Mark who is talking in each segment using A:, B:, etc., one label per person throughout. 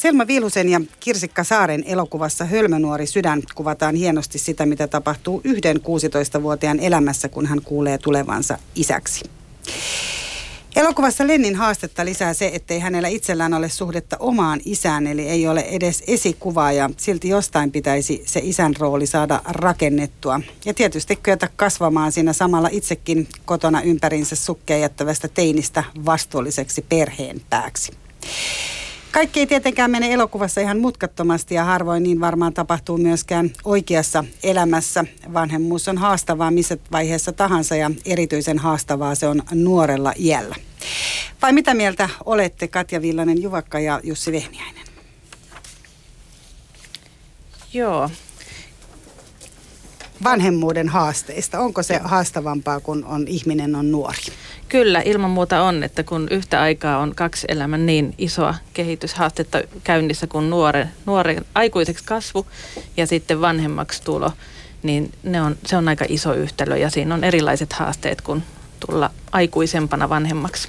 A: Selma Viilusen ja Kirsikka Saaren elokuvassa Hölmönuori sydän kuvataan hienosti sitä, mitä tapahtuu yhden 16-vuotiaan elämässä, kun hän kuulee tulevansa isäksi. Elokuvassa Lennin haastetta lisää se, ettei hänellä itsellään ole suhdetta omaan isään, eli ei ole edes esikuvaa ja silti jostain pitäisi se isän rooli saada rakennettua. Ja tietysti kyetä kasvamaan siinä samalla itsekin kotona ympärinsä sukkea jättävästä teinistä vastuulliseksi perheen pääksi. Kaikki ei tietenkään mene elokuvassa ihan mutkattomasti ja harvoin niin varmaan tapahtuu myöskään oikeassa elämässä. Vanhemmuus on haastavaa missä vaiheessa tahansa ja erityisen haastavaa se on nuorella iällä. Vai mitä mieltä olette Katja Villanen Juvakka ja Jussi Vehniäinen?
B: Joo.
A: Vanhemmuuden haasteista. Onko se haastavampaa, kun on, ihminen on nuori?
B: Kyllä, ilman muuta on, että kun yhtä aikaa on kaksi elämän niin isoa kehityshaastetta käynnissä kuin nuoren, nuoren aikuiseksi kasvu ja sitten vanhemmaksi tulo, niin ne on, se on aika iso yhtälö ja siinä on erilaiset haasteet kuin tulla aikuisempana vanhemmaksi.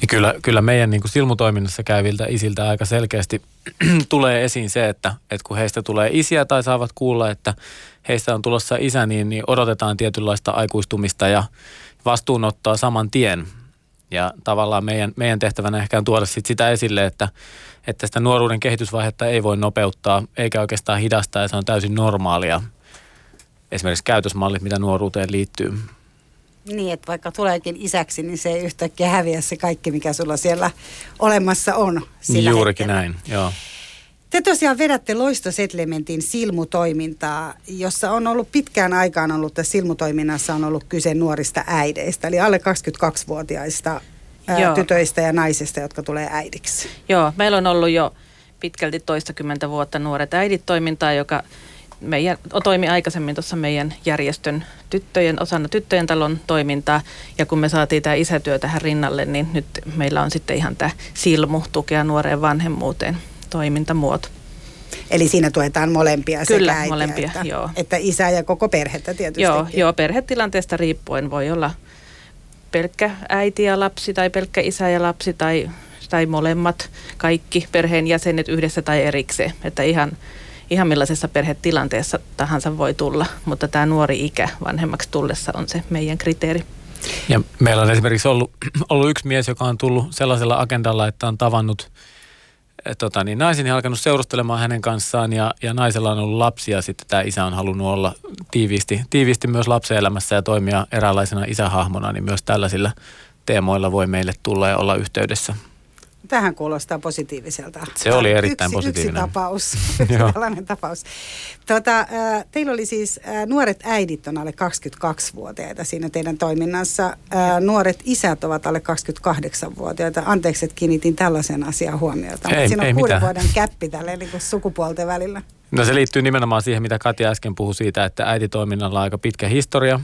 C: Niin kyllä, kyllä meidän niin kuin silmutoiminnassa käyviltä isiltä aika selkeästi tulee esiin se, että, että kun heistä tulee isiä tai saavat kuulla, että heistä on tulossa isä, niin, niin odotetaan tietynlaista aikuistumista ja vastuunottoa saman tien. Ja tavallaan meidän, meidän tehtävänä ehkä on tuoda sit sitä esille, että, että sitä nuoruuden kehitysvaihetta ei voi nopeuttaa eikä oikeastaan hidastaa ja se on täysin normaalia. Esimerkiksi käytösmallit, mitä nuoruuteen liittyy.
A: Niin, että vaikka tuleekin isäksi, niin se ei yhtäkkiä häviä se kaikki, mikä sulla siellä olemassa on. Sillä
C: Juurikin
A: hetkellä.
C: näin, joo.
A: Te tosiaan vedätte Loistosetlementin silmutoimintaa, jossa on ollut pitkään aikaan ollut tässä silmutoiminnassa on ollut kyse nuorista äideistä, eli alle 22-vuotiaista ää,
B: Joo.
A: tytöistä ja naisista, jotka tulee äidiksi.
B: Joo, meillä on ollut jo pitkälti toistakymmentä vuotta nuoret äidit toimintaa, joka meidän, toimi aikaisemmin tuossa meidän järjestön tyttöjen, osana tyttöjen talon toimintaa. Ja kun me saatiin tämä isätyö tähän rinnalle, niin nyt meillä on sitten ihan tämä silmu tukea nuoreen vanhemmuuteen toimintamuoto.
A: Eli siinä tuetaan molempia
B: Kyllä,
A: sekä äitiä
B: molempia,
A: että,
B: joo.
A: että isää ja koko perhettä tietysti.
B: Joo, joo, perhetilanteesta riippuen voi olla pelkkä äiti ja lapsi tai pelkkä isä ja lapsi tai, tai molemmat, kaikki perheenjäsenet yhdessä tai erikseen. Että ihan, ihan millaisessa perhetilanteessa tahansa voi tulla, mutta tämä nuori ikä vanhemmaksi tullessa on se meidän kriteeri.
C: Ja meillä on esimerkiksi ollut, ollut yksi mies, joka on tullut sellaisella agendalla, että on tavannut eh, tota, niin naisen ja alkanut seurustelemaan hänen kanssaan ja, ja naisella on ollut lapsia. Sitten tämä isä on halunnut olla tiiviisti, tiiviisti myös lapsen elämässä ja toimia eräänlaisena isähahmona, niin myös tällaisilla teemoilla voi meille tulla ja olla yhteydessä.
A: Tähän kuulostaa positiiviselta.
C: Se oli erittäin
A: yksi,
C: positiivinen.
A: Yksi tapaus, yksi tällainen tapaus. Tota, teillä oli siis äh, nuoret äidit on alle 22-vuotiaita siinä teidän toiminnassa. Äh, nuoret isät ovat alle 28-vuotiaita. Anteeksi, että kiinnitin tällaisen asian huomiota.
C: Ei-
A: siinä on
C: ei
A: kuuden
C: mitään.
A: vuoden käppi tälle niin kuin sukupuolten välillä.
C: No se liittyy nimenomaan siihen, mitä Katja äsken puhui siitä, että äititoiminnalla on aika pitkä historia.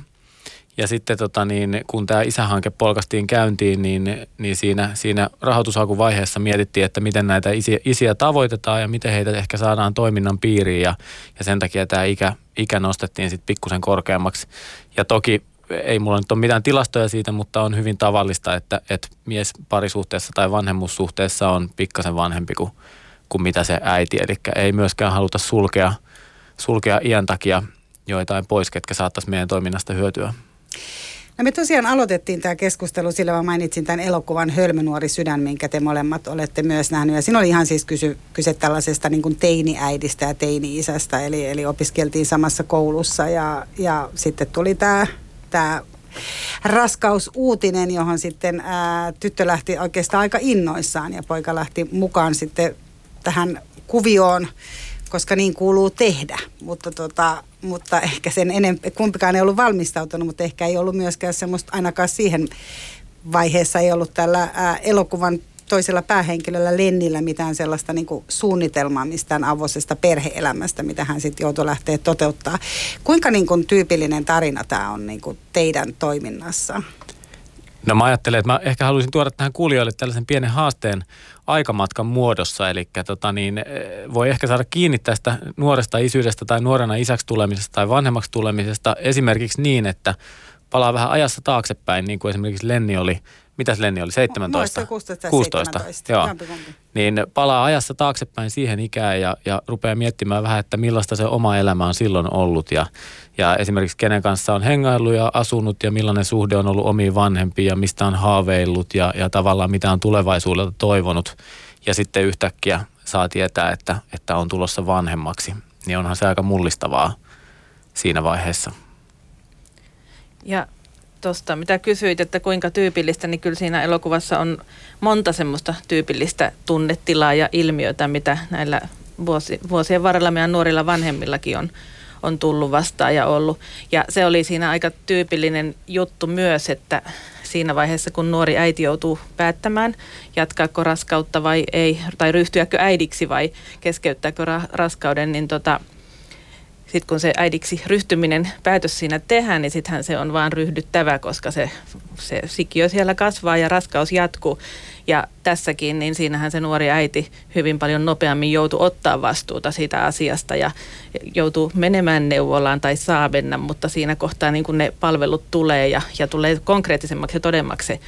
C: Ja sitten tota niin, kun tämä isähanke polkastiin käyntiin, niin, niin siinä, siinä rahoitushakuvaiheessa mietittiin, että miten näitä isiä, isiä tavoitetaan ja miten heitä ehkä saadaan toiminnan piiriin. Ja, ja sen takia tämä ikä, ikä nostettiin sitten pikkusen korkeammaksi. Ja toki ei mulla nyt ole mitään tilastoja siitä, mutta on hyvin tavallista, että, että mies parisuhteessa tai vanhemmuussuhteessa on pikkasen vanhempi kuin, kuin mitä se äiti. Eli ei myöskään haluta sulkea, sulkea iän takia joitain pois, ketkä saattaisi meidän toiminnasta hyötyä.
A: No me tosiaan aloitettiin tämä keskustelu, sillä mä mainitsin tämän elokuvan Hölmönuori sydän, minkä te molemmat olette myös nähnyt. Ja siinä oli ihan siis kyse, kyse tällaisesta niin kuin teini-äidistä ja teini-isästä, eli, eli opiskeltiin samassa koulussa ja, ja sitten tuli tämä, tämä raskausuutinen, johon sitten ää, tyttö lähti oikeastaan aika innoissaan. Ja poika lähti mukaan sitten tähän kuvioon, koska niin kuuluu tehdä. Mutta, tota, mutta ehkä sen enempää, kumpikaan ei ollut valmistautunut, mutta ehkä ei ollut myöskään semmoista, ainakaan siihen vaiheessa ei ollut tällä ää, elokuvan toisella päähenkilöllä Lennillä mitään sellaista niin kuin suunnitelmaa mistään avoisesta perheelämästä, mitä hän sitten joutui lähteä toteuttaa. Kuinka niin kuin, tyypillinen tarina tämä on niin kuin, teidän toiminnassa?
C: No mä ajattelen, että mä ehkä haluaisin tuoda tähän kuulijoille tällaisen pienen haasteen aikamatkan muodossa. Eli tota niin, eh, voi ehkä saada kiinni tästä nuoresta isyydestä tai nuorena isäksi tulemisesta tai vanhemmaksi tulemisesta esimerkiksi niin, että palaa vähän ajassa taaksepäin, niin kuin esimerkiksi Lenni oli mitäs Lenni oli, 17?
A: 16, 16 17.
C: joo. Niin palaa ajassa taaksepäin siihen ikään ja, ja rupeaa miettimään vähän, että millaista se oma elämä on silloin ollut ja, ja esimerkiksi kenen kanssa on hengaillut ja asunut ja millainen suhde on ollut omiin vanhempiin ja mistä on haaveillut ja, ja tavallaan mitä on tulevaisuudelta toivonut ja sitten yhtäkkiä saa tietää, että, että on tulossa vanhemmaksi, niin onhan se aika mullistavaa siinä vaiheessa.
B: Ja tuosta, mitä kysyit, että kuinka tyypillistä, niin kyllä siinä elokuvassa on monta semmoista tyypillistä tunnetilaa ja ilmiötä, mitä näillä vuosi, vuosien varrella meidän nuorilla vanhemmillakin on, on tullut vastaan ja ollut. Ja se oli siinä aika tyypillinen juttu myös, että siinä vaiheessa, kun nuori äiti joutuu päättämään, jatkaako raskautta vai ei, tai ryhtyäkö äidiksi vai keskeyttääkö ra- raskauden, niin tota, sitten kun se äidiksi ryhtyminen päätös siinä tehdään, niin sittenhän se on vaan ryhdyttävä, koska se, se sikiö siellä kasvaa ja raskaus jatkuu. Ja tässäkin, niin siinähän se nuori äiti hyvin paljon nopeammin joutuu ottaa vastuuta siitä asiasta ja joutuu menemään neuvolaan tai saa mennä, mutta siinä kohtaa niin kun ne palvelut tulee ja, ja tulee konkreettisemmaksi ja todemmaksi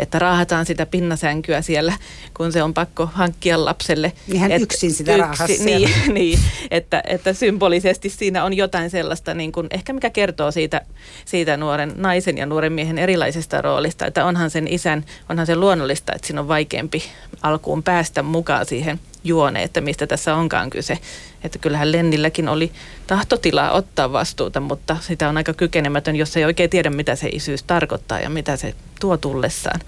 B: että raahataan sitä pinnasänkyä siellä, kun se on pakko hankkia lapselle.
A: Ihan Et yksin sitä yksi,
B: niin, niin, että, että symbolisesti siinä on jotain sellaista, niin kuin, ehkä mikä kertoo siitä, siitä nuoren naisen ja nuoren miehen erilaisesta roolista, että onhan sen isän, onhan se luonnollista, että siinä on vaikeampi alkuun päästä mukaan siihen juone, että mistä tässä onkaan kyse. Että kyllähän Lennilläkin oli tahtotilaa ottaa vastuuta, mutta sitä on aika kykenemätön, jos ei oikein tiedä, mitä se isyys tarkoittaa ja mitä se tuo tullessaan.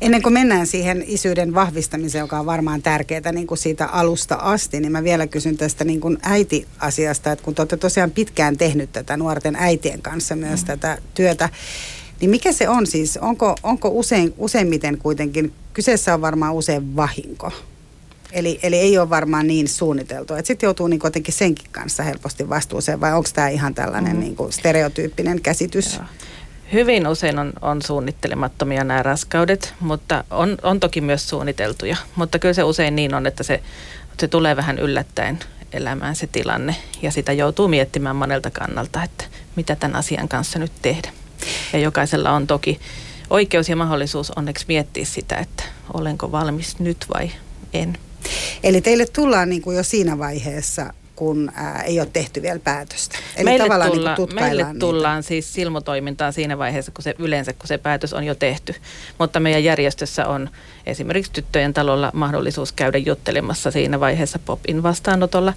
A: Ennen kuin mennään siihen isyyden vahvistamiseen, joka on varmaan tärkeää niin kuin siitä alusta asti, niin mä vielä kysyn tästä niin kuin äiti-asiasta, että kun te olette tosiaan pitkään tehnyt tätä nuorten äitien kanssa myös mm. tätä työtä, niin mikä se on siis? Onko, onko usein, useimmiten kuitenkin, kyseessä on varmaan usein vahinko? Eli, eli ei ole varmaan niin suunniteltu. Sitten joutuu niin jotenkin senkin kanssa helposti vastuuseen, vai onko tämä ihan tällainen mm. niin kuin stereotyyppinen käsitys? Joo.
B: Hyvin usein on, on suunnittelemattomia nämä raskaudet, mutta on, on toki myös suunniteltuja. Mutta kyllä se usein niin on, että se, se tulee vähän yllättäen elämään se tilanne ja sitä joutuu miettimään monelta kannalta, että mitä tämän asian kanssa nyt tehdä. Ja jokaisella on toki oikeus ja mahdollisuus onneksi miettiä sitä, että olenko valmis nyt vai en.
A: Eli teille tullaan niin kuin jo siinä vaiheessa kun ää, ei ole tehty vielä päätöstä.
B: Eli meille tavallaan tulla, niin meille tullaan niitä. siis silmotoimintaan siinä vaiheessa, kun se yleensä kun se päätös on jo tehty. Mutta meidän järjestössä on esimerkiksi tyttöjen talolla mahdollisuus käydä juttelemassa siinä vaiheessa popin vastaanotolla,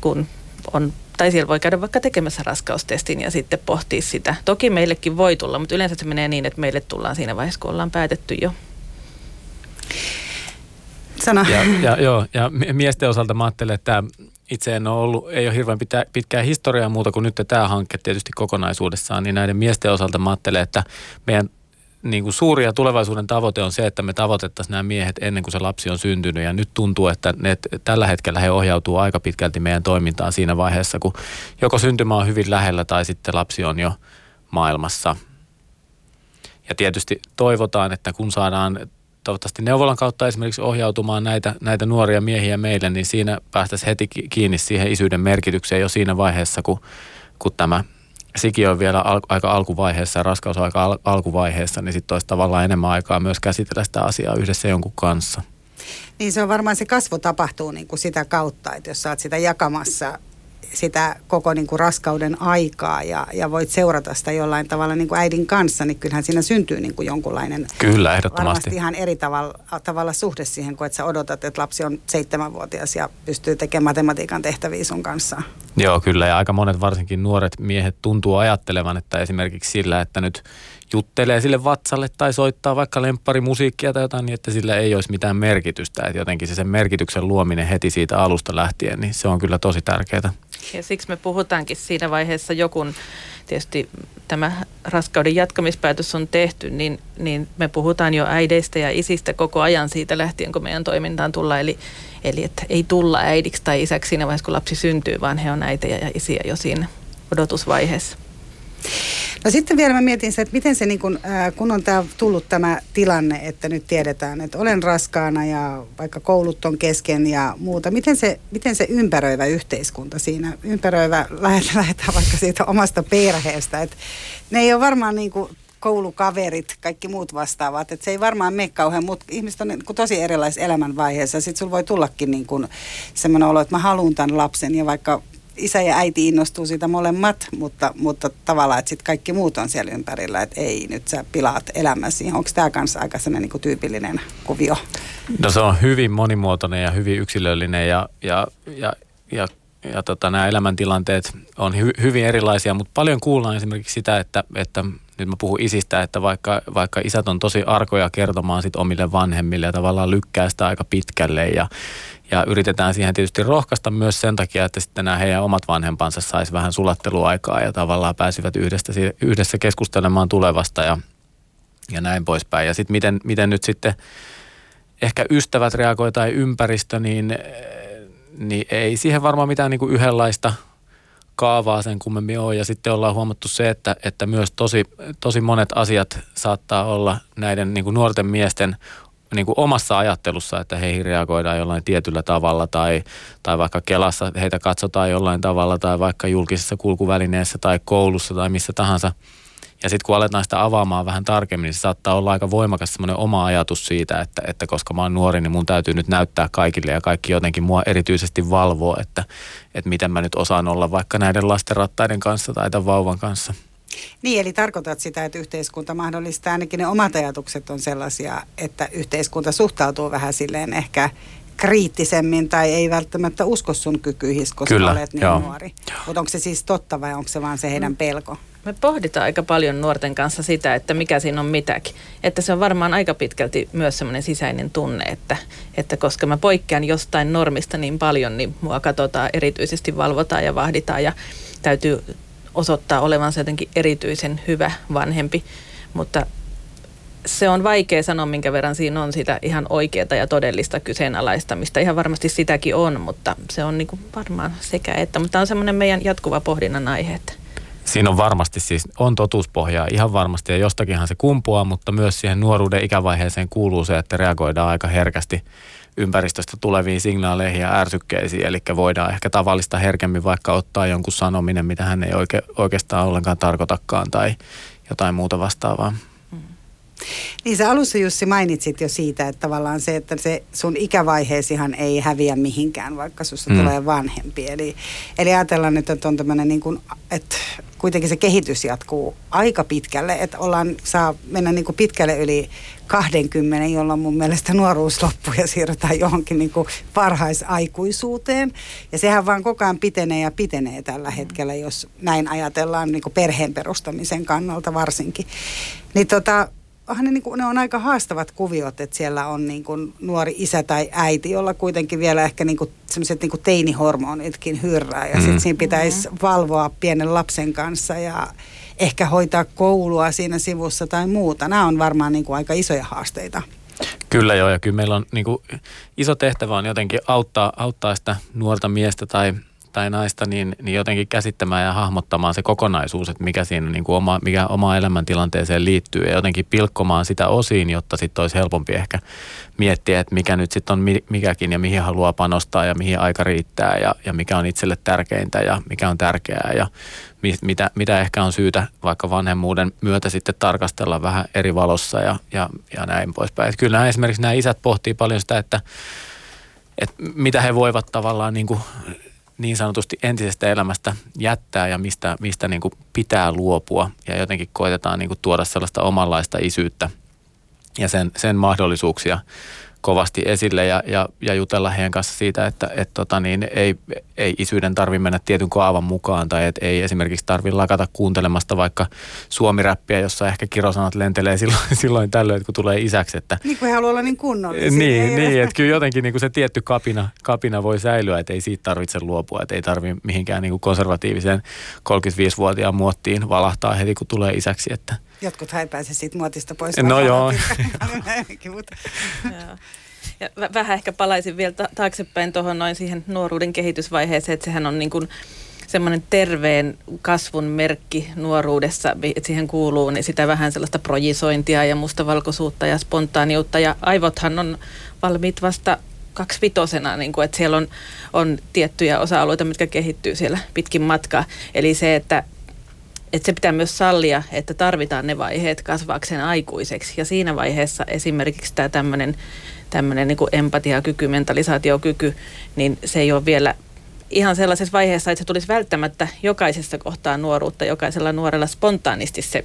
B: kun on tai siellä voi käydä vaikka tekemässä raskaustestin ja sitten pohtia sitä. Toki meillekin voi tulla, mutta yleensä se menee niin, että meille tullaan siinä vaiheessa, kun ollaan päätetty jo
A: sana.
C: Ja, ja, joo, ja miesten osalta mä ajattelen, että itse en ole ollut, ei ole hirveän pitää, pitkää historiaa muuta kuin nyt tämä hanke tietysti kokonaisuudessaan, niin näiden miesten osalta mä ajattelen, että meidän niin kuin suuri ja tulevaisuuden tavoite on se, että me tavoitettaisiin nämä miehet ennen kuin se lapsi on syntynyt. Ja nyt tuntuu, että ne, tällä hetkellä he ohjautuu aika pitkälti meidän toimintaan siinä vaiheessa, kun joko syntymä on hyvin lähellä tai sitten lapsi on jo maailmassa. Ja tietysti toivotaan, että kun saadaan toivottavasti neuvolan kautta esimerkiksi ohjautumaan näitä, näitä nuoria miehiä meille, niin siinä päästäisiin heti kiinni siihen isyyden merkitykseen jo siinä vaiheessa, kun, kun tämä siki on vielä al, aika alkuvaiheessa ja raskaus on aika al, alkuvaiheessa, niin sitten olisi tavallaan enemmän aikaa myös käsitellä sitä asiaa yhdessä jonkun kanssa.
A: Niin se on varmaan se kasvu tapahtuu niin kuin sitä kautta, että jos sä oot sitä jakamassa sitä koko niin kuin raskauden aikaa ja, ja voit seurata sitä jollain tavalla niin kuin äidin kanssa, niin kyllähän siinä syntyy niin kuin jonkunlainen...
C: Kyllä, ehdottomasti.
A: Varmasti ihan eri tavalla, tavalla suhde siihen, kun että sä odotat, että lapsi on seitsemänvuotias ja pystyy tekemään matematiikan tehtäviä sun kanssa.
C: Joo, kyllä. Ja aika monet varsinkin nuoret miehet tuntuu ajattelevan, että esimerkiksi sillä, että nyt juttelee sille vatsalle tai soittaa vaikka lempparimusiikkia tai jotain, niin että sillä ei olisi mitään merkitystä. Että jotenkin se sen merkityksen luominen heti siitä alusta lähtien, niin se on kyllä tosi tärkeää.
B: Ja siksi me puhutaankin siinä vaiheessa jokun, tietysti tämä raskauden jatkamispäätös on tehty, niin, niin me puhutaan jo äideistä ja isistä koko ajan siitä lähtien, kun meidän toimintaan tullaan. Eli, eli että ei tulla äidiksi tai isäksi siinä vaiheessa, kun lapsi syntyy, vaan he on äitejä ja isiä jo siinä odotusvaiheessa.
A: No sitten vielä mä mietin se, että miten se, niin kun, äh, kun on tää, tullut tämä tilanne, että nyt tiedetään, että olen raskaana ja vaikka koulut on kesken ja muuta, miten se, miten se ympäröivä yhteiskunta siinä, ympäröivä, lähdetään vaikka siitä omasta perheestä, että ne ei ole varmaan niin kuin koulukaverit, kaikki muut vastaavat. Että se ei varmaan mene kauhean, mutta ihmiset on niin tosi erilaisessa elämänvaiheessa. Sitten sulla voi tullakin niin semmoinen olo, että mä haluan tämän lapsen ja vaikka isä ja äiti innostuu siitä molemmat, mutta, mutta tavallaan, että sitten kaikki muut on siellä ympärillä, että ei, nyt sä pilaat elämäsi. Onko tämä kanssa aika sellainen niin tyypillinen kuvio?
C: No se on hyvin monimuotoinen ja hyvin yksilöllinen ja, ja, ja, ja ja tota, nämä elämäntilanteet on hy- hyvin erilaisia, mutta paljon kuullaan esimerkiksi sitä, että, että nyt mä puhun isistä, että vaikka, vaikka isät on tosi arkoja kertomaan sit omille vanhemmille ja tavallaan lykkää sitä aika pitkälle ja, ja yritetään siihen tietysti rohkaista myös sen takia, että sitten nämä heidän omat vanhempansa saisi vähän sulatteluaikaa ja tavallaan pääsivät yhdessä, yhdessä keskustelemaan tulevasta ja, ja näin poispäin. Ja sitten miten, miten nyt sitten ehkä ystävät reagoi tai ympäristö, niin niin ei siihen varmaan mitään niin kuin yhdenlaista kaavaa sen kummemmin ole. Ja sitten ollaan huomattu se, että, että myös tosi, tosi monet asiat saattaa olla näiden niin kuin nuorten miesten niin kuin omassa ajattelussa, että heihin reagoidaan jollain tietyllä tavalla tai, tai vaikka Kelassa heitä katsotaan jollain tavalla tai vaikka julkisessa kulkuvälineessä tai koulussa tai missä tahansa – ja sitten kun aletaan sitä avaamaan vähän tarkemmin, niin se saattaa olla aika voimakas semmoinen oma ajatus siitä, että, että koska mä oon nuori, niin mun täytyy nyt näyttää kaikille ja kaikki jotenkin mua erityisesti valvoo, että, että miten mä nyt osaan olla vaikka näiden lasten rattaiden kanssa tai tämän vauvan kanssa.
A: Niin, eli tarkoitat sitä, että yhteiskunta mahdollistaa ainakin ne omat ajatukset on sellaisia, että yhteiskunta suhtautuu vähän silleen ehkä kriittisemmin tai ei välttämättä usko sun kykyihin, koska Kyllä, olet niin joo. nuori. Mutta onko se siis totta vai onko se vaan se heidän pelko?
B: Me pohditaan aika paljon nuorten kanssa sitä, että mikä siinä on mitäkin. Että se on varmaan aika pitkälti myös semmoinen sisäinen tunne, että, että koska mä poikkean jostain normista niin paljon, niin mua katsotaan erityisesti, valvotaan ja vahditaan ja täytyy osoittaa olevansa jotenkin erityisen hyvä vanhempi. Mutta se on vaikea sanoa, minkä verran siinä on sitä ihan oikeaa ja todellista kyseenalaistamista. Ihan varmasti sitäkin on, mutta se on niin varmaan sekä että. Mutta tämä on semmoinen meidän jatkuva pohdinnan aihe, että
C: Siinä on varmasti siis, on totuuspohjaa ihan varmasti ja jostakinhan se kumpuaa, mutta myös siihen nuoruuden ikävaiheeseen kuuluu se, että reagoidaan aika herkästi ympäristöstä tuleviin signaaleihin ja ärsykkeisiin, eli voidaan ehkä tavallista herkemmin vaikka ottaa jonkun sanominen, mitä hän ei oike, oikeastaan ollenkaan tarkoitakaan tai jotain muuta vastaavaa.
A: Niin sä alussa Jussi mainitsit jo siitä, että tavallaan se, että se sun ikävaiheesihan ei häviä mihinkään, vaikka susta mm. tulee vanhempi. Eli, eli ajatellaan nyt, että on tämmöinen niin kuin, että kuitenkin se kehitys jatkuu aika pitkälle, että ollaan, saa mennä niin kuin pitkälle yli 20, jolloin mun mielestä nuoruus loppuu ja siirrytään johonkin niin kuin varhaisaikuisuuteen. Ja sehän vaan koko ajan pitenee ja pitenee tällä hetkellä, jos näin ajatellaan niin kuin perheen perustamisen kannalta varsinkin. Niin tota, onhan ne, niin kuin, ne on aika haastavat kuviot, että siellä on niin kuin nuori isä tai äiti, jolla kuitenkin vielä ehkä niin kuin, sellaiset niin kuin teinihormonitkin hyrrää. Ja mm. sitten siinä pitäisi valvoa pienen lapsen kanssa ja ehkä hoitaa koulua siinä sivussa tai muuta. Nämä on varmaan niin kuin aika isoja haasteita.
C: Kyllä joo, ja kyllä meillä on niin kuin, iso tehtävä on jotenkin auttaa, auttaa sitä nuorta miestä tai tai naista, niin, niin jotenkin käsittämään ja hahmottamaan se kokonaisuus, että mikä siinä niin kuin oma, mikä oma elämäntilanteeseen liittyy ja jotenkin pilkkomaan sitä osiin, jotta sitten olisi helpompi ehkä miettiä, että mikä nyt sitten on mikäkin ja mihin haluaa panostaa ja mihin aika riittää ja, ja mikä on itselle tärkeintä ja mikä on tärkeää ja mi, mitä, mitä ehkä on syytä vaikka vanhemmuuden myötä sitten tarkastella vähän eri valossa ja, ja, ja näin poispäin. Että kyllä esimerkiksi nämä isät pohtii paljon sitä, että, että mitä he voivat tavallaan niin kuin niin sanotusti entisestä elämästä jättää ja mistä, mistä niin kuin pitää luopua. Ja jotenkin koitetaan niin kuin tuoda sellaista omanlaista isyyttä ja sen, sen mahdollisuuksia kovasti esille ja, ja, ja jutella heidän kanssa siitä, että et tota niin, ei, ei isyyden tarvitse mennä tietyn kaavan mukaan tai et ei esimerkiksi tarvitse lakata kuuntelemasta vaikka suomiräppiä, jossa ehkä kirosanat lentelee silloin, silloin tällöin, kun tulee isäksi. Että,
A: niin kuin haluaa olla niin kunnollisia.
C: Niin, niin että kyllä jotenkin niin kuin se tietty kapina, kapina voi säilyä, että ei siitä tarvitse luopua, että ei tarvitse mihinkään niin kuin konservatiiviseen 35-vuotiaan muottiin valahtaa heti, kun tulee isäksi. Että,
A: Jotkut ei pääse siitä muotista pois.
C: No joo.
B: Ja vähän ehkä palaisin vielä taaksepäin tuohon noin siihen nuoruuden kehitysvaiheeseen, että sehän on niin kuin semmoinen terveen kasvun merkki nuoruudessa, että siihen kuuluu niin sitä vähän sellaista projisointia ja mustavalkoisuutta ja spontaaniutta ja aivothan on valmiit vasta kaksivitosena, niin kuin, että siellä on, on tiettyjä osa-alueita, mitkä kehittyy siellä pitkin matkaa. Eli se, että että se pitää myös sallia, että tarvitaan ne vaiheet kasvaakseen aikuiseksi. Ja siinä vaiheessa esimerkiksi tämä tämmöinen tämmöinen niin empatiakyky, mentalisaatiokyky, niin se ei ole vielä ihan sellaisessa vaiheessa, että se tulisi välttämättä jokaisessa kohtaa nuoruutta, jokaisella nuorella spontaanisti se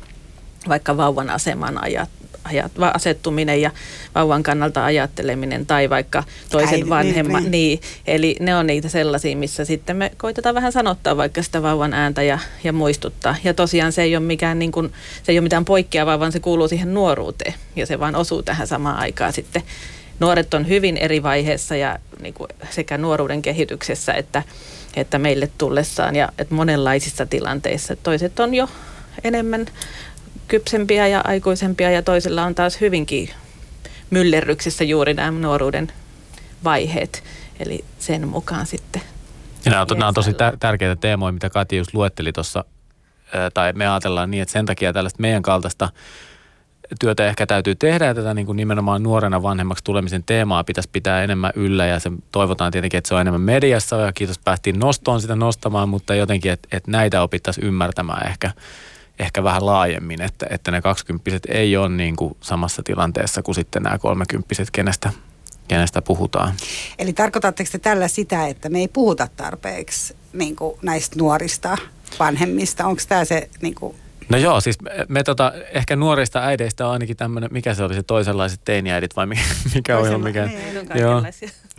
B: vaikka vauvan aseman ajat, ajat, asettuminen ja vauvan kannalta ajatteleminen tai vaikka toisen Äiti, vanhemman. Niin, niin. Eli ne on niitä sellaisia, missä sitten me koitetaan vähän sanottaa vaikka sitä vauvan ääntä ja, ja muistuttaa. Ja tosiaan se ei ole mikään niin kuin, se ei ole mitään poikkeavaa, vaan se kuuluu siihen nuoruuteen ja se vaan osuu tähän samaan aikaan sitten. Nuoret on hyvin eri vaiheessa ja niin kuin sekä nuoruuden kehityksessä että, että meille tullessaan ja että monenlaisissa tilanteissa. Toiset on jo enemmän kypsempiä ja aikuisempia ja toisilla on taas hyvinkin myllerryksissä juuri nämä nuoruuden vaiheet. Eli sen mukaan sitten.
C: Ja nämä, on, nämä on tosi tärkeitä teemoja, mitä Kati just luetteli tuossa, tai me ajatellaan niin, että sen takia tällaista meidän kaltaista työtä ehkä täytyy tehdä ja tätä niin kuin nimenomaan nuorena vanhemmaksi tulemisen teemaa pitäisi pitää enemmän yllä ja se toivotaan tietenkin, että se on enemmän mediassa ja kiitos päästiin nostoon sitä nostamaan, mutta jotenkin, että, että näitä opittaisiin ymmärtämään ehkä ehkä vähän laajemmin, että, että ne kaksikymppiset ei ole niin kuin samassa tilanteessa kuin sitten nämä kolmekymppiset, kenestä, kenestä puhutaan.
A: Eli tarkoitatteko te tällä sitä, että me ei puhuta tarpeeksi niin kuin näistä nuorista vanhemmista? Onko tämä se niin kuin
C: No joo, siis me, me tota, ehkä nuorista äideistä on ainakin tämmöinen, mikä se oli se toisenlaiset teiniäidit vai mikä, mikä on mikä.
B: Niin, joo,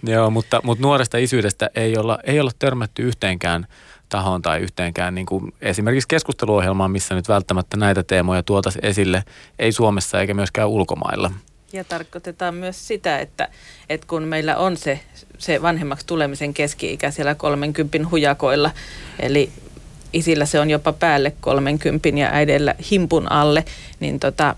C: joo, mutta, mutta nuoresta isyydestä ei olla, ei olla törmätty yhteenkään tahoon tai yhteenkään niin kuin esimerkiksi keskusteluohjelmaan, missä nyt välttämättä näitä teemoja tuotaisiin esille, ei Suomessa eikä myöskään ulkomailla.
B: Ja tarkoitetaan myös sitä, että, että kun meillä on se, se vanhemmaksi tulemisen keski-ikä siellä 30 hujakoilla, eli isillä se on jopa päälle 30 ja äidellä himpun alle, niin tota,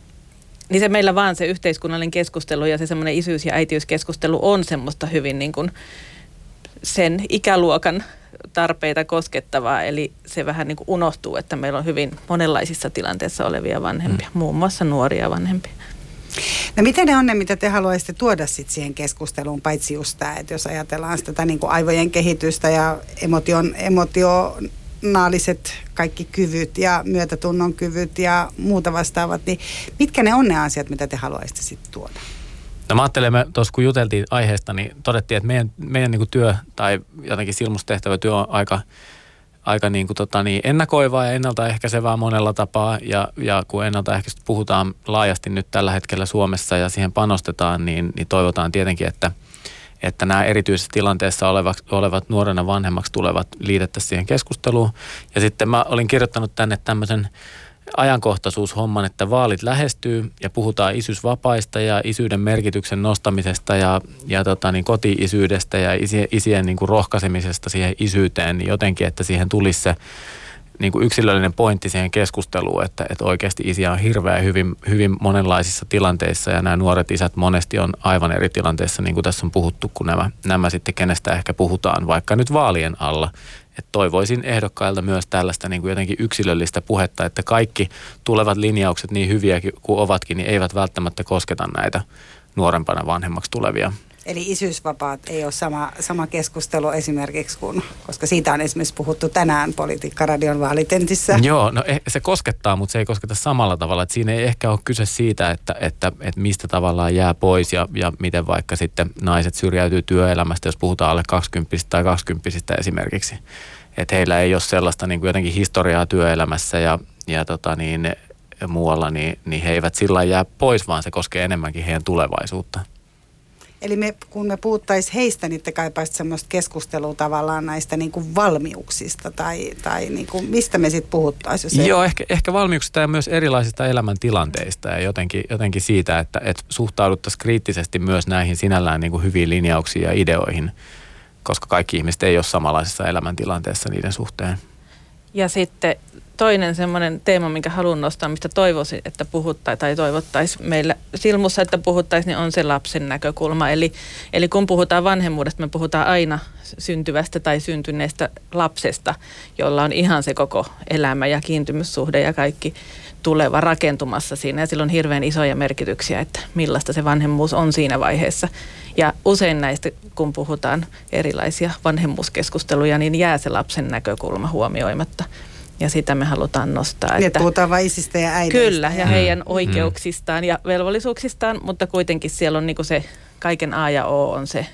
B: niin se meillä vaan se yhteiskunnallinen keskustelu ja se semmoinen isyys- ja äitiyskeskustelu on semmoista hyvin niin kuin sen ikäluokan tarpeita koskettavaa, eli se vähän niin kuin unohtuu, että meillä on hyvin monenlaisissa tilanteissa olevia vanhempia, mm. muun muassa nuoria vanhempia.
A: No miten ne on ne, mitä te haluaisitte tuoda sit siihen keskusteluun, paitsi just tämä, että jos ajatellaan sitä niin kuin aivojen kehitystä ja emotion, emotionaaliset kaikki kyvyt ja myötätunnon kyvyt ja muuta vastaavat, niin mitkä ne on ne asiat, mitä te haluaisitte sitten tuoda?
C: No mä ajattelen, me tuossa kun juteltiin aiheesta, niin todettiin, että meidän, meidän niin työ tai jotenkin silmustehtävä työ on aika, aika niin kuin tota niin ennakoivaa ja ennaltaehkäisevää monella tapaa. Ja, ja kun ennaltaehkäisystä puhutaan laajasti nyt tällä hetkellä Suomessa ja siihen panostetaan, niin, niin toivotaan tietenkin, että, että nämä erityisessä tilanteessa olevat, olevat nuorena vanhemmaksi tulevat liitettäisiin siihen keskusteluun. Ja sitten mä olin kirjoittanut tänne tämmöisen ajankohtaisuushomman, että vaalit lähestyy ja puhutaan isyysvapaista ja isyyden merkityksen nostamisesta ja, ja tota, niin koti-isyydestä ja isien, isien niin kuin rohkaisemisesta siihen isyyteen, niin jotenkin, että siihen tulisi se niin kuin yksilöllinen pointti siihen keskusteluun, että, että oikeasti isiä on hirveän hyvin, hyvin monenlaisissa tilanteissa ja nämä nuoret isät monesti on aivan eri tilanteissa, niin kuin tässä on puhuttu, kun nämä, nämä sitten kenestä ehkä puhutaan, vaikka nyt vaalien alla. Että toivoisin ehdokkailta myös tällaista niin kuin jotenkin yksilöllistä puhetta, että kaikki tulevat linjaukset niin hyviä kuin ovatkin, niin eivät välttämättä kosketa näitä nuorempana vanhemmaksi tulevia
A: Eli isyysvapaat ei ole sama, sama keskustelu esimerkiksi kuin, koska siitä on esimerkiksi puhuttu tänään Politiikkaradion vaalitentissä.
C: Joo, no eh, se koskettaa, mutta se ei kosketa samalla tavalla. Että siinä ei ehkä ole kyse siitä, että, että, että mistä tavallaan jää pois ja, ja miten vaikka sitten naiset syrjäytyy työelämästä, jos puhutaan alle 20 tai 20 esimerkiksi. Että heillä ei ole sellaista niin kuin jotenkin historiaa työelämässä ja, ja tota niin, muualla, niin, niin he eivät sillä jää pois, vaan se koskee enemmänkin heidän tulevaisuutta.
A: Eli me, kun me puhuttaisiin heistä, niin te kaipaisitte semmoista keskustelua tavallaan näistä niin kuin valmiuksista tai, tai niin kuin, mistä me sitten puhuttaisiin?
C: Joo, ehkä, ehkä valmiuksista ja myös erilaisista elämäntilanteista ja jotenkin, jotenkin siitä, että, että suhtauduttaisiin kriittisesti myös näihin sinällään niin kuin hyviin linjauksiin ja ideoihin, koska kaikki ihmiset ei ole samanlaisessa elämäntilanteessa niiden suhteen.
B: Ja sitten toinen semmoinen teema, minkä haluan nostaa, mistä toivoisin, että puhuttaisiin tai toivottaisiin meillä silmussa, että puhuttaisiin, niin on se lapsen näkökulma. Eli, eli kun puhutaan vanhemmuudesta, me puhutaan aina syntyvästä tai syntyneestä lapsesta, jolla on ihan se koko elämä ja kiintymyssuhde ja kaikki tuleva rakentumassa siinä. Ja sillä on hirveän isoja merkityksiä, että millaista se vanhemmuus on siinä vaiheessa. Ja usein näistä, kun puhutaan erilaisia vanhemmuuskeskusteluja, niin jää se lapsen näkökulma huomioimatta. ja sitä me halutaan nostaa.
A: Niin, että puhutaan vain isistä ja äidistä.
B: Kyllä, ja heidän mm. oikeuksistaan ja velvollisuuksistaan, mutta kuitenkin siellä on niin se kaiken A ja O on se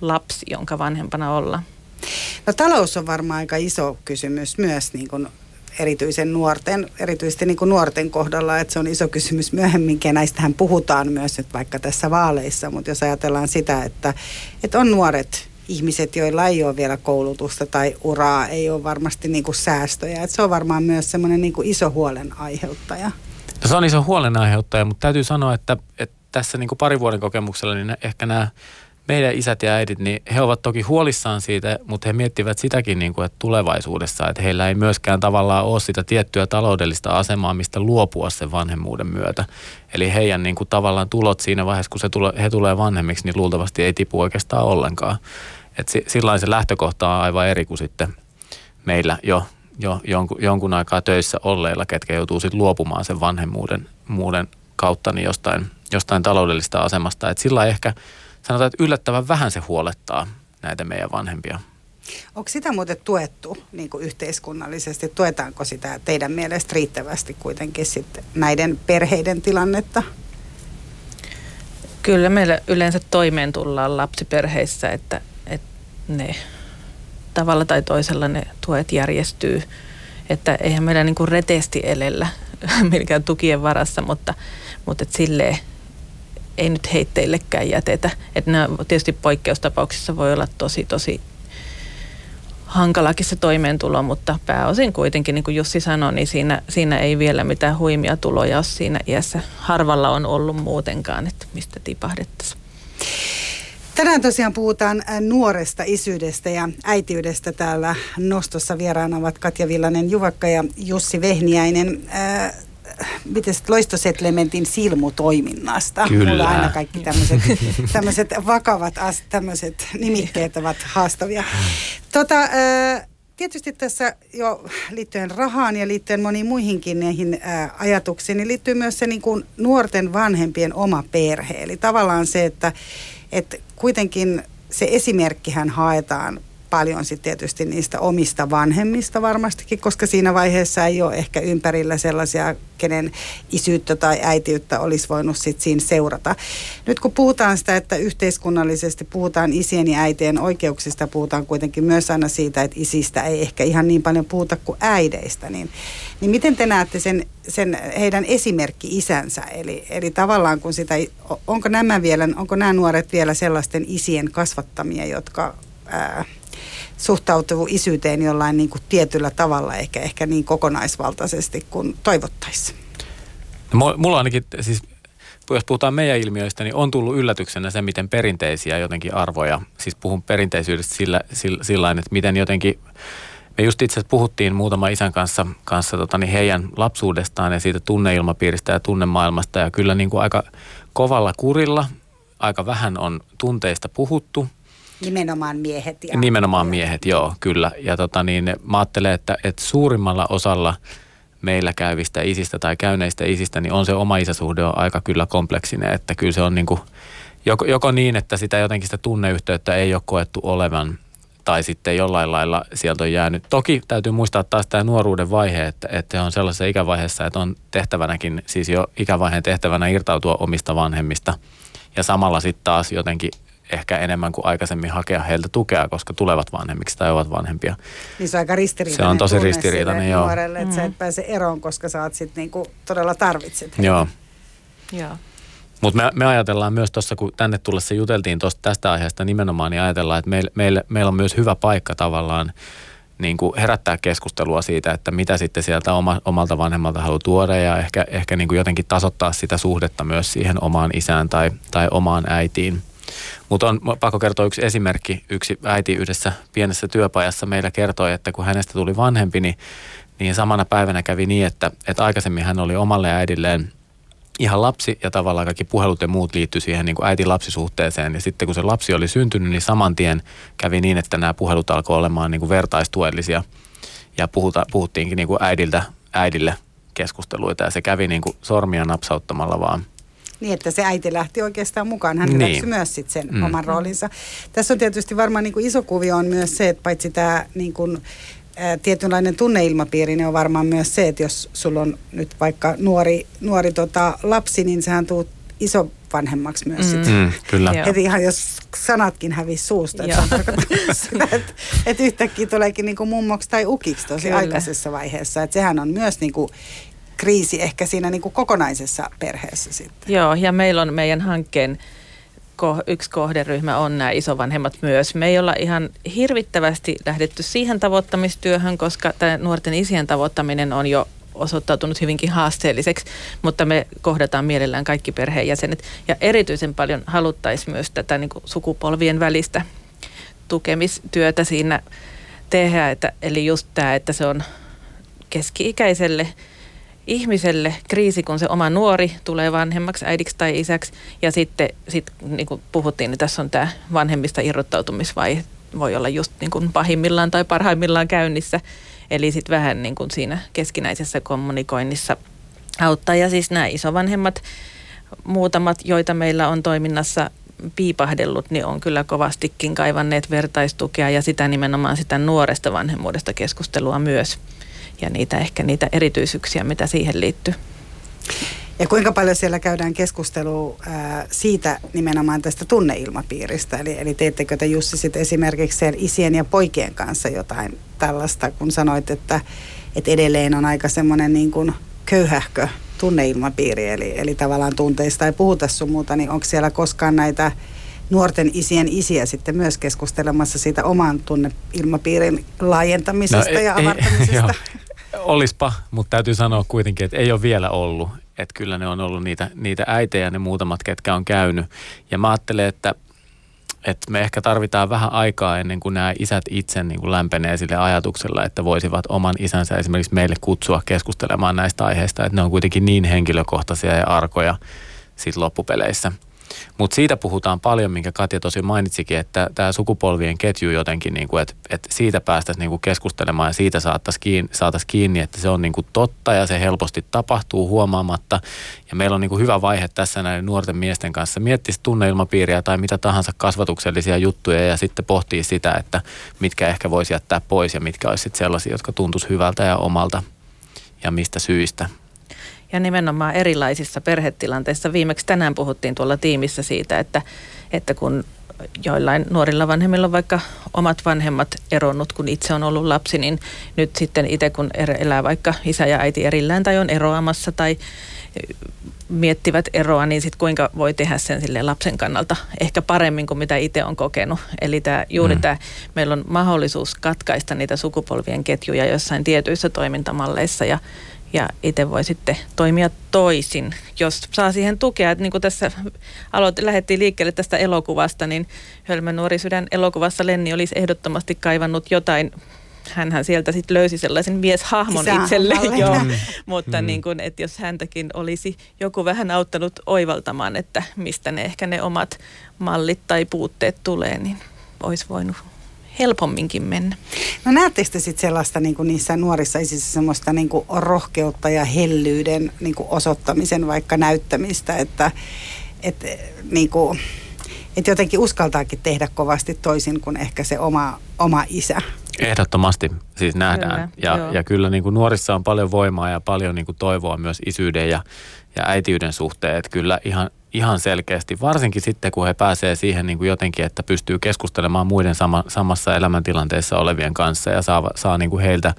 B: lapsi, jonka vanhempana ollaan.
A: No talous on varmaan aika iso kysymys myös niin kuin erityisen nuorten, erityisesti niin kuin nuorten kohdalla, että se on iso kysymys myöhemmin, ja näistähän puhutaan myös nyt vaikka tässä vaaleissa, mutta jos ajatellaan sitä, että, että on nuoret ihmiset, joilla ei ole vielä koulutusta tai uraa, ei ole varmasti niin kuin säästöjä, että se on varmaan myös semmoinen niin iso huolen aiheuttaja.
C: No se on iso huolen aiheuttaja, mutta täytyy sanoa, että, että tässä niin kuin parin vuoden kokemuksella niin ehkä nämä meidän isät ja äidit, niin he ovat toki huolissaan siitä, mutta he miettivät sitäkin niin kuin, että tulevaisuudessa, että heillä ei myöskään tavallaan ole sitä tiettyä taloudellista asemaa, mistä luopua sen vanhemmuuden myötä. Eli heidän niin kuin, tavallaan tulot siinä vaiheessa, kun se tule, he tulee vanhemmiksi, niin luultavasti ei tipu oikeastaan ollenkaan. Et sillä se lähtökohta on aivan eri kuin sitten meillä jo, jo jonkun, jonkun aikaa töissä olleilla, ketkä joutuu sitten luopumaan sen vanhemmuuden muuden kautta niin jostain, jostain taloudellista asemasta. Et sillä ehkä sanotaan, että yllättävän vähän se huolettaa näitä meidän vanhempia.
A: Onko sitä muuten tuettu niin kuin yhteiskunnallisesti? Tuetaanko sitä teidän mielestä riittävästi kuitenkin sitten näiden perheiden tilannetta?
B: Kyllä meillä yleensä toimeen tullaan lapsiperheissä, että, että ne tavalla tai toisella ne tuet järjestyy. Että eihän meillä niin kuin reteesti elellä milkään tukien varassa, mutta, mutta et silleen ei nyt heitteillekään jätetä. Että nämä tietysti poikkeustapauksissa voi olla tosi, tosi hankalakin se toimeentulo, mutta pääosin kuitenkin, niin kuin Jussi sanoi, niin siinä, siinä ei vielä mitään huimia tuloja ole siinä iässä. Harvalla on ollut muutenkaan, että mistä tipahdettaisiin.
A: Tänään tosiaan puhutaan nuoresta isyydestä ja äitiydestä. Täällä nostossa vieraana ovat Katja Villanen Juvakka ja Jussi Vehniäinen. Miten loistosetlementin silmutoiminnasta.
C: Kyllä. Mulla
A: aina kaikki tämmöiset vakavat tämmöiset nimikkeet ovat haastavia. Tota, tietysti tässä jo liittyen rahaan ja liittyen moniin muihinkin näihin ajatuksiin, niin liittyy myös se niin kuin nuorten vanhempien oma perhe. Eli tavallaan se, että, että kuitenkin se esimerkkihän haetaan paljon sitten tietysti niistä omista vanhemmista varmastikin, koska siinä vaiheessa ei ole ehkä ympärillä sellaisia, kenen isyyttä tai äitiyttä olisi voinut sitten siinä seurata. Nyt kun puhutaan sitä, että yhteiskunnallisesti puhutaan isien ja äitien oikeuksista, puhutaan kuitenkin myös aina siitä, että isistä ei ehkä ihan niin paljon puhuta kuin äideistä, niin, niin miten te näette sen, sen heidän esimerkki isänsä? Eli, eli tavallaan kun sitä, onko nämä vielä, onko nämä nuoret vielä sellaisten isien kasvattamia, jotka ää, suhtautuu isyyteen jollain niin kuin tietyllä tavalla, eikä ehkä niin kokonaisvaltaisesti kuin toivottaisiin.
C: No, mulla ainakin, siis jos puhutaan meidän ilmiöistä, niin on tullut yllätyksenä se, miten perinteisiä jotenkin arvoja, siis puhun perinteisyydestä sillä, sillä, sillä että miten jotenkin, me just itse asiassa puhuttiin muutama isän kanssa, kanssa tota, niin heidän lapsuudestaan ja siitä tunneilmapiiristä ja tunnemaailmasta ja kyllä niin kuin aika kovalla kurilla, aika vähän on tunteista puhuttu –
A: Nimenomaan miehet. Ja
C: Nimenomaan miehet, joo, kyllä. Ja tota niin, mä ajattelen, että, että suurimmalla osalla meillä käyvistä isistä tai käyneistä isistä, niin on se oma isäsuhde on aika kyllä kompleksinen, että kyllä se on niin kuin, joko, joko niin, että sitä jotenkin sitä tunneyhteyttä ei ole koettu olevan tai sitten jollain lailla sieltä on jäänyt. Toki täytyy muistaa taas tämä nuoruuden vaihe, että, että on sellaisessa ikävaiheessa, että on tehtävänäkin, siis jo ikävaiheen tehtävänä irtautua omista vanhemmista ja samalla sitten taas jotenkin ehkä enemmän kuin aikaisemmin hakea heiltä tukea, koska tulevat vanhemmiksi tai ovat vanhempia.
A: Niin se on aika ristiriitainen
C: Se on tosi ristiriitainen, joo.
A: Nuorelle, että mm. sä et mm. pääse eroon, koska sä oot sit niinku todella tarvitset
C: heitä. Joo. Joo. Mutta me, me ajatellaan myös tuossa, kun tänne tullessa juteltiin tosta, tästä aiheesta nimenomaan, niin ajatellaan, että meillä meil, meil on myös hyvä paikka tavallaan niin kuin herättää keskustelua siitä, että mitä sitten sieltä oma, omalta vanhemmalta haluaa tuoda ja ehkä, ehkä niin kuin jotenkin tasoittaa sitä suhdetta myös siihen omaan isään tai, tai omaan äitiin. Mutta on pakko kertoa yksi esimerkki. Yksi äiti yhdessä pienessä työpajassa meillä kertoi, että kun hänestä tuli vanhempi, niin, niin samana päivänä kävi niin, että, että aikaisemmin hän oli omalle äidilleen ihan lapsi ja tavallaan kaikki puhelut ja muut liittyi siihen niin kuin äitin lapsisuhteeseen. Ja sitten kun se lapsi oli syntynyt, niin saman tien kävi niin, että nämä puhelut alkoi olemaan niin kuin vertaistuellisia. Ja puhuta, puhuttiinkin niin kuin äidiltä äidille keskusteluita ja se kävi niin kuin sormia napsauttamalla vaan.
A: Niin, että se äiti lähti oikeastaan mukaan. Hän niin. hyväksyi myös sit sen mm. oman roolinsa. Tässä on tietysti varmaan niin kuin iso kuvio on myös se, että paitsi tämä niin kuin, tietynlainen tunneilmapiiri niin on varmaan myös se, että jos sulla on nyt vaikka nuori, nuori tota, lapsi, niin sehän tuut iso vanhemmaksi myös mm. sitten.
C: Mm, kyllä.
A: Heti ihan jos sanatkin hävisi suusta, että, sitä, että, että yhtäkkiä tuleekin niin kuin mummoksi tai ukiksi tosi kyllä. aikaisessa vaiheessa. Että sehän on myös niin kuin kriisi ehkä siinä niin kuin kokonaisessa perheessä sitten.
B: Joo, ja meillä on meidän hankkeen yksi kohderyhmä on nämä isovanhemmat myös. Me ei olla ihan hirvittävästi lähdetty siihen tavoittamistyöhön, koska tämä nuorten isien tavoittaminen on jo osoittautunut hyvinkin haasteelliseksi, mutta me kohdataan mielellään kaikki perheenjäsenet. Ja erityisen paljon haluttaisiin myös tätä niin kuin sukupolvien välistä tukemistyötä siinä tehdä. Että, eli just tämä, että se on keski-ikäiselle ihmiselle kriisi, kun se oma nuori tulee vanhemmaksi äidiksi tai isäksi. Ja sitten sit, niin kuin puhuttiin, niin tässä on tämä vanhemmista irrottautumisvaihe voi olla just niin kuin pahimmillaan tai parhaimmillaan käynnissä. Eli sitten vähän niin kuin siinä keskinäisessä kommunikoinnissa auttaa. Ja siis nämä isovanhemmat, muutamat, joita meillä on toiminnassa piipahdellut, niin on kyllä kovastikin kaivanneet vertaistukea ja sitä nimenomaan sitä nuoresta vanhemmuudesta keskustelua myös. Ja niitä ehkä niitä erityisyksiä, mitä siihen liittyy.
A: Ja kuinka paljon siellä käydään keskustelua ää, siitä nimenomaan tästä tunneilmapiiristä? Eli, eli teettekö te Jussi sit esimerkiksi siellä isien ja poikien kanssa jotain tällaista, kun sanoit, että, että edelleen on aika semmoinen niin kuin köyhähkö tunneilmapiiri, eli, eli tavallaan tunteista ei puhuta sun muuta, niin onko siellä koskaan näitä nuorten isien isiä sitten myös keskustelemassa siitä oman tunneilmapiirin laajentamisesta no, ei, ja avartamisesta?
C: Ei, Olispa, mutta täytyy sanoa kuitenkin, että ei ole vielä ollut. Että kyllä ne on ollut niitä, niitä äitejä, ne muutamat, ketkä on käynyt. Ja mä ajattelen, että, että me ehkä tarvitaan vähän aikaa ennen kuin nämä isät itse niin kuin lämpenee sille ajatuksella, että voisivat oman isänsä esimerkiksi meille kutsua keskustelemaan näistä aiheista, että ne on kuitenkin niin henkilökohtaisia ja arkoja siitä loppupeleissä – mutta siitä puhutaan paljon, minkä Katja tosi mainitsikin, että tämä sukupolvien ketju jotenkin, niin kuin, että, että siitä päästäisiin niin kuin keskustelemaan ja siitä saataisiin kiinni, saatais kiinni, että se on niin kuin totta ja se helposti tapahtuu huomaamatta. Ja meillä on niin kuin hyvä vaihe tässä näiden nuorten miesten kanssa miettiä tunneilmapiiriä tai mitä tahansa kasvatuksellisia juttuja ja sitten pohtii sitä, että mitkä ehkä voisi jättää pois ja mitkä olisivat sellaisia, jotka tuntuisi hyvältä ja omalta ja mistä syistä
B: ja nimenomaan erilaisissa perhetilanteissa. Viimeksi tänään puhuttiin tuolla tiimissä siitä, että, että kun joillain nuorilla vanhemmilla on vaikka omat vanhemmat eronnut, kun itse on ollut lapsi, niin nyt sitten itse kun er-, elää vaikka isä ja äiti erillään tai on eroamassa tai miettivät eroa, niin sitten kuinka voi tehdä sen sille lapsen kannalta ehkä paremmin kuin mitä itse on kokenut. Eli tää, juuri mm. tämä, meillä on mahdollisuus katkaista niitä sukupolvien ketjuja jossain tietyissä toimintamalleissa ja ja itse voi sitten toimia toisin, jos saa siihen tukea. Että niin kuin tässä aloit, lähdettiin liikkeelle tästä elokuvasta, niin Hölmön nuori sydän elokuvassa Lenni olisi ehdottomasti kaivannut jotain hänhän sieltä sitten löysi sellaisen mieshahmon Isä, itselle, joo. Mm. mutta mm. niin kuin, että jos häntäkin olisi joku vähän auttanut oivaltamaan, että mistä ne ehkä ne omat mallit tai puutteet tulee, niin olisi voinut helpomminkin mennä.
A: No näettekö sitten sellaista niin kuin niissä nuorissa isissä semmoista niin kuin rohkeutta ja hellyyden niin kuin osoittamisen vaikka näyttämistä, että, että, niin kuin, että jotenkin uskaltaakin tehdä kovasti toisin kuin ehkä se oma, oma isä?
C: Ehdottomasti siis nähdään. Kyllä, ja, ja kyllä niin kuin nuorissa on paljon voimaa ja paljon niin kuin toivoa myös isyyden ja, ja äitiyden suhteen. Että kyllä ihan ihan selkeästi, varsinkin sitten kun he pääsee siihen niin kuin jotenkin, että pystyy keskustelemaan muiden sama, samassa elämäntilanteessa olevien kanssa ja saa, saa niin kuin heiltä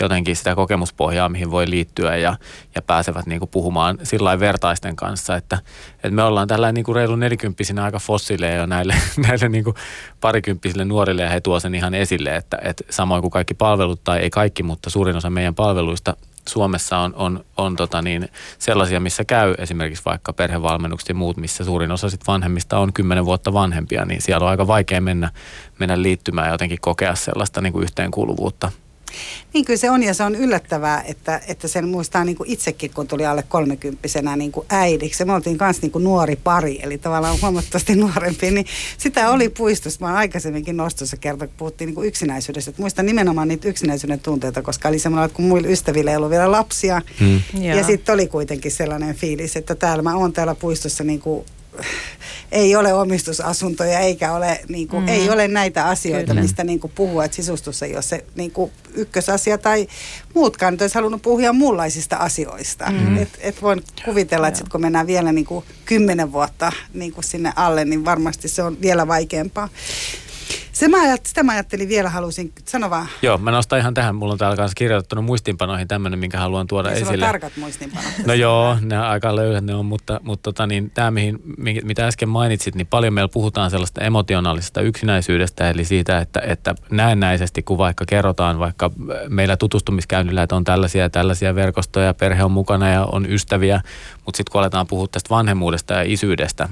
C: jotenkin sitä kokemuspohjaa, mihin voi liittyä ja, ja pääsevät niin kuin puhumaan sillä vertaisten kanssa, että, että me ollaan tällä niin kuin reilu nelikymppisinä aika fossiileja jo näille, näille niin kuin parikymppisille nuorille ja he tuo sen ihan esille, että, että samoin kuin kaikki palvelut tai ei kaikki, mutta suurin osa meidän palveluista Suomessa on, on, on tota niin, sellaisia, missä käy esimerkiksi vaikka perhevalmennukset ja muut, missä suurin osa sit vanhemmista on kymmenen vuotta vanhempia, niin siellä on aika vaikea mennä, mennä liittymään ja jotenkin kokea sellaista niin kuin yhteenkuuluvuutta
A: niin kyllä se on ja se on yllättävää, että, että sen muistaa niin kuin itsekin, kun tuli alle kolmekymppisenä niin kuin äidiksi. Me oltiin myös niin kuin nuori pari, eli tavallaan huomattavasti nuorempi, niin sitä oli puistossa. Mä aikaisemminkin nostossa kerta, kun puhuttiin niin kuin yksinäisyydestä. Että muistan nimenomaan niitä yksinäisyyden tunteita, koska oli semmoinen, että kun muilla ystävillä ei ollut vielä lapsia. Hmm. Ja sitten oli kuitenkin sellainen fiilis, että täällä mä oon täällä puistossa niin kuin ei ole omistusasuntoja eikä ole, niin kuin, mm. ei ole näitä asioita, Kyllä. mistä niin kuin puhua, että sisustus ei ole se niin kuin ykkösasia tai muutkaan nyt olisi halunnut puhua muunlaisista asioista. Mm. Et, et voin kuvitella, että sit, kun mennään vielä niin kuin kymmenen vuotta niin kuin sinne alle, niin varmasti se on vielä vaikeampaa. Se mä ajat, sitä mä ajattelin vielä, halusin sanoa vaan.
C: Joo, mä nostan ihan tähän. Mulla on täällä kanssa kirjoitettu muistinpanoihin tämmöinen, minkä haluan tuoda ja esille.
A: on tarkat muistinpanot.
C: No joo, ne aika löyhät ne on, mutta, mutta tota, niin, tämä, mihin, mitä äsken mainitsit, niin paljon meillä puhutaan sellaista emotionaalisesta yksinäisyydestä, eli siitä, että, että näennäisesti, kun vaikka kerrotaan vaikka meillä tutustumiskäynnillä, että on tällaisia ja tällaisia verkostoja, perhe on mukana ja on ystäviä, mutta sitten kun aletaan puhua tästä vanhemmuudesta ja isyydestä,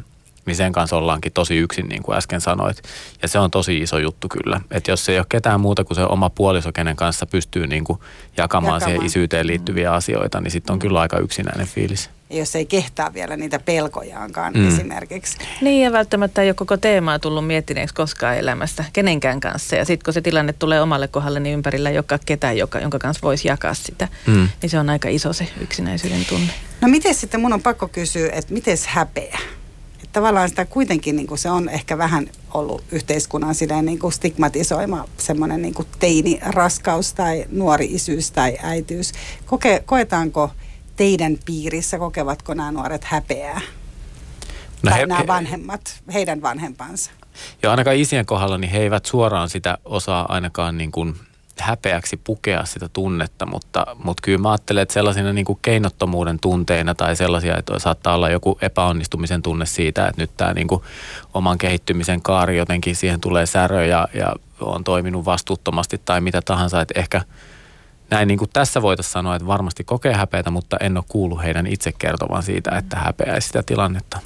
C: niin sen kanssa ollaankin tosi yksin, niin kuin äsken sanoit. Ja se on tosi iso juttu kyllä. Että jos ei ole ketään muuta kuin se oma puoliso, kenen kanssa pystyy niin kuin jakamaan, jakamaan. siihen isyyteen liittyviä mm. asioita, niin sitten on kyllä aika yksinäinen fiilis.
A: Ja jos ei kehtaa vielä niitä pelkojaankaan mm. esimerkiksi.
B: Niin ja välttämättä ei ole koko teemaa tullut miettineeksi koskaan elämästä kenenkään kanssa. Ja sitten kun se tilanne tulee omalle kohdalle, niin ympärillä joka ketään, joka, jonka kanssa voisi jakaa sitä. Mm. Niin se on aika iso se yksinäisyyden tunne.
A: No miten sitten mun on pakko kysyä, että miten häpeä? Tavallaan sitä kuitenkin niin kuin se on ehkä vähän ollut yhteiskunnan silleen niin kuin stigmatisoima semmoinen niin kuin teini-raskaus tai nuori isyys tai äitiys. Koke, koetaanko teidän piirissä, kokevatko nämä nuoret häpeää? No tai he, nämä vanhemmat, heidän vanhempansa?
C: Joo, ainakaan isien kohdalla niin he eivät suoraan sitä osaa ainakaan niin kuin häpeäksi pukea sitä tunnetta, mutta, mutta kyllä mä ajattelen, että sellaisina niin kuin keinottomuuden tunteina tai sellaisia, että saattaa olla joku epäonnistumisen tunne siitä, että nyt tämä niin kuin oman kehittymisen kaari jotenkin siihen tulee särö ja, ja on toiminut vastuuttomasti tai mitä tahansa, että ehkä näin niin kuin tässä voitaisiin sanoa, että varmasti kokee häpeätä, mutta en ole kuullut heidän itse kertovan siitä, että häpeäisi sitä tilannetta.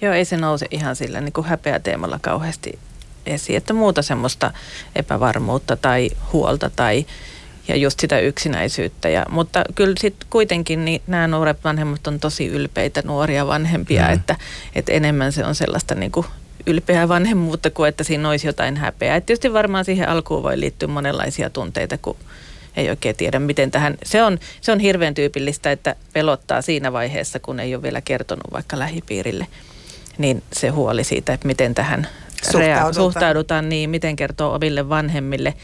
B: Joo, ei se nouse ihan sillä niin kuin häpeäteemalla kauheasti esiin, että muuta semmoista epävarmuutta tai huolta tai ja just sitä yksinäisyyttä. Ja, mutta kyllä sitten kuitenkin niin nämä nuoret vanhemmat on tosi ylpeitä nuoria vanhempia, mm. että, että enemmän se on sellaista niin kuin ylpeää vanhemmuutta kuin että siinä olisi jotain häpeää. Et tietysti varmaan siihen alkuun voi liittyä monenlaisia tunteita, kun ei oikein tiedä, miten tähän... Se on, se on hirveän tyypillistä, että pelottaa siinä vaiheessa, kun ei ole vielä kertonut vaikka lähipiirille, niin se huoli siitä, että miten tähän suhtaudutaan. suhtaudutaan, niin miten kertoo omille vanhemmille,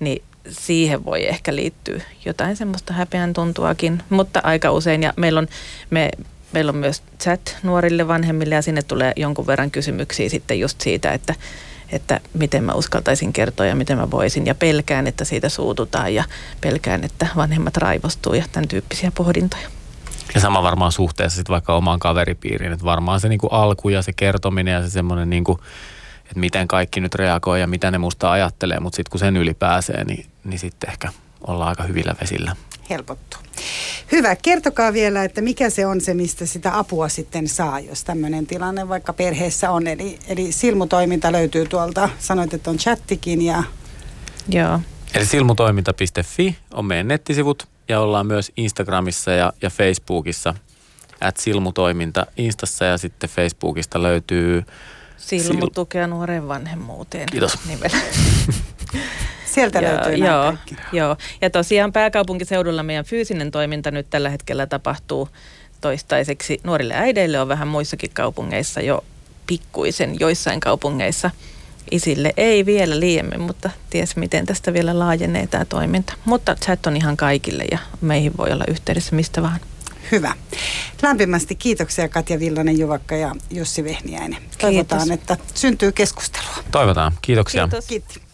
B: niin siihen voi ehkä liittyä jotain semmoista häpeän tuntuakin, mutta aika usein, ja meillä on, me, meillä on myös chat nuorille vanhemmille, ja sinne tulee jonkun verran kysymyksiä sitten just siitä, että, että miten mä uskaltaisin kertoa ja miten mä voisin, ja pelkään, että siitä suututaan, ja pelkään, että vanhemmat raivostuu, ja tämän tyyppisiä pohdintoja.
C: Ja sama varmaan suhteessa sitten vaikka omaan kaveripiiriin, että varmaan se niinku alku ja se kertominen ja se semmoinen niinku, että miten kaikki nyt reagoi ja mitä ne musta ajattelee, mutta sitten kun sen yli pääsee, niin, niin sitten ehkä ollaan aika hyvillä vesillä.
A: Helpottuu. Hyvä. Kertokaa vielä, että mikä se on se, mistä sitä apua sitten saa, jos tämmöinen tilanne vaikka perheessä on. Eli, eli silmutoiminta löytyy tuolta, sanoit, että on chattikin ja...
B: Joo.
C: Eli silmutoiminta.fi on meidän nettisivut ja ollaan myös Instagramissa ja, ja Facebookissa. At silmutoiminta Instassa ja sitten Facebookista löytyy
B: Silmu tukea nuoren vanhemmuuteen.
C: Kiitos.
B: Nimellä.
A: Sieltä joo, löytyy
B: joo, kaikki. joo. Ja tosiaan pääkaupunkiseudulla meidän fyysinen toiminta nyt tällä hetkellä tapahtuu toistaiseksi. Nuorille äideille on vähän muissakin kaupungeissa jo pikkuisen, joissain kaupungeissa. Isille ei vielä liiemmin, mutta ties miten tästä vielä laajenee tämä toiminta. Mutta chat on ihan kaikille ja meihin voi olla yhteydessä mistä vaan.
A: Hyvä. Lämpimästi kiitoksia Katja Villanen Juvakka ja Jussi Vehniäinen. Toivotaan, Kiitos. että syntyy keskustelua.
C: Toivotaan. Kiitoksia.
B: Kiitos. Kiitos.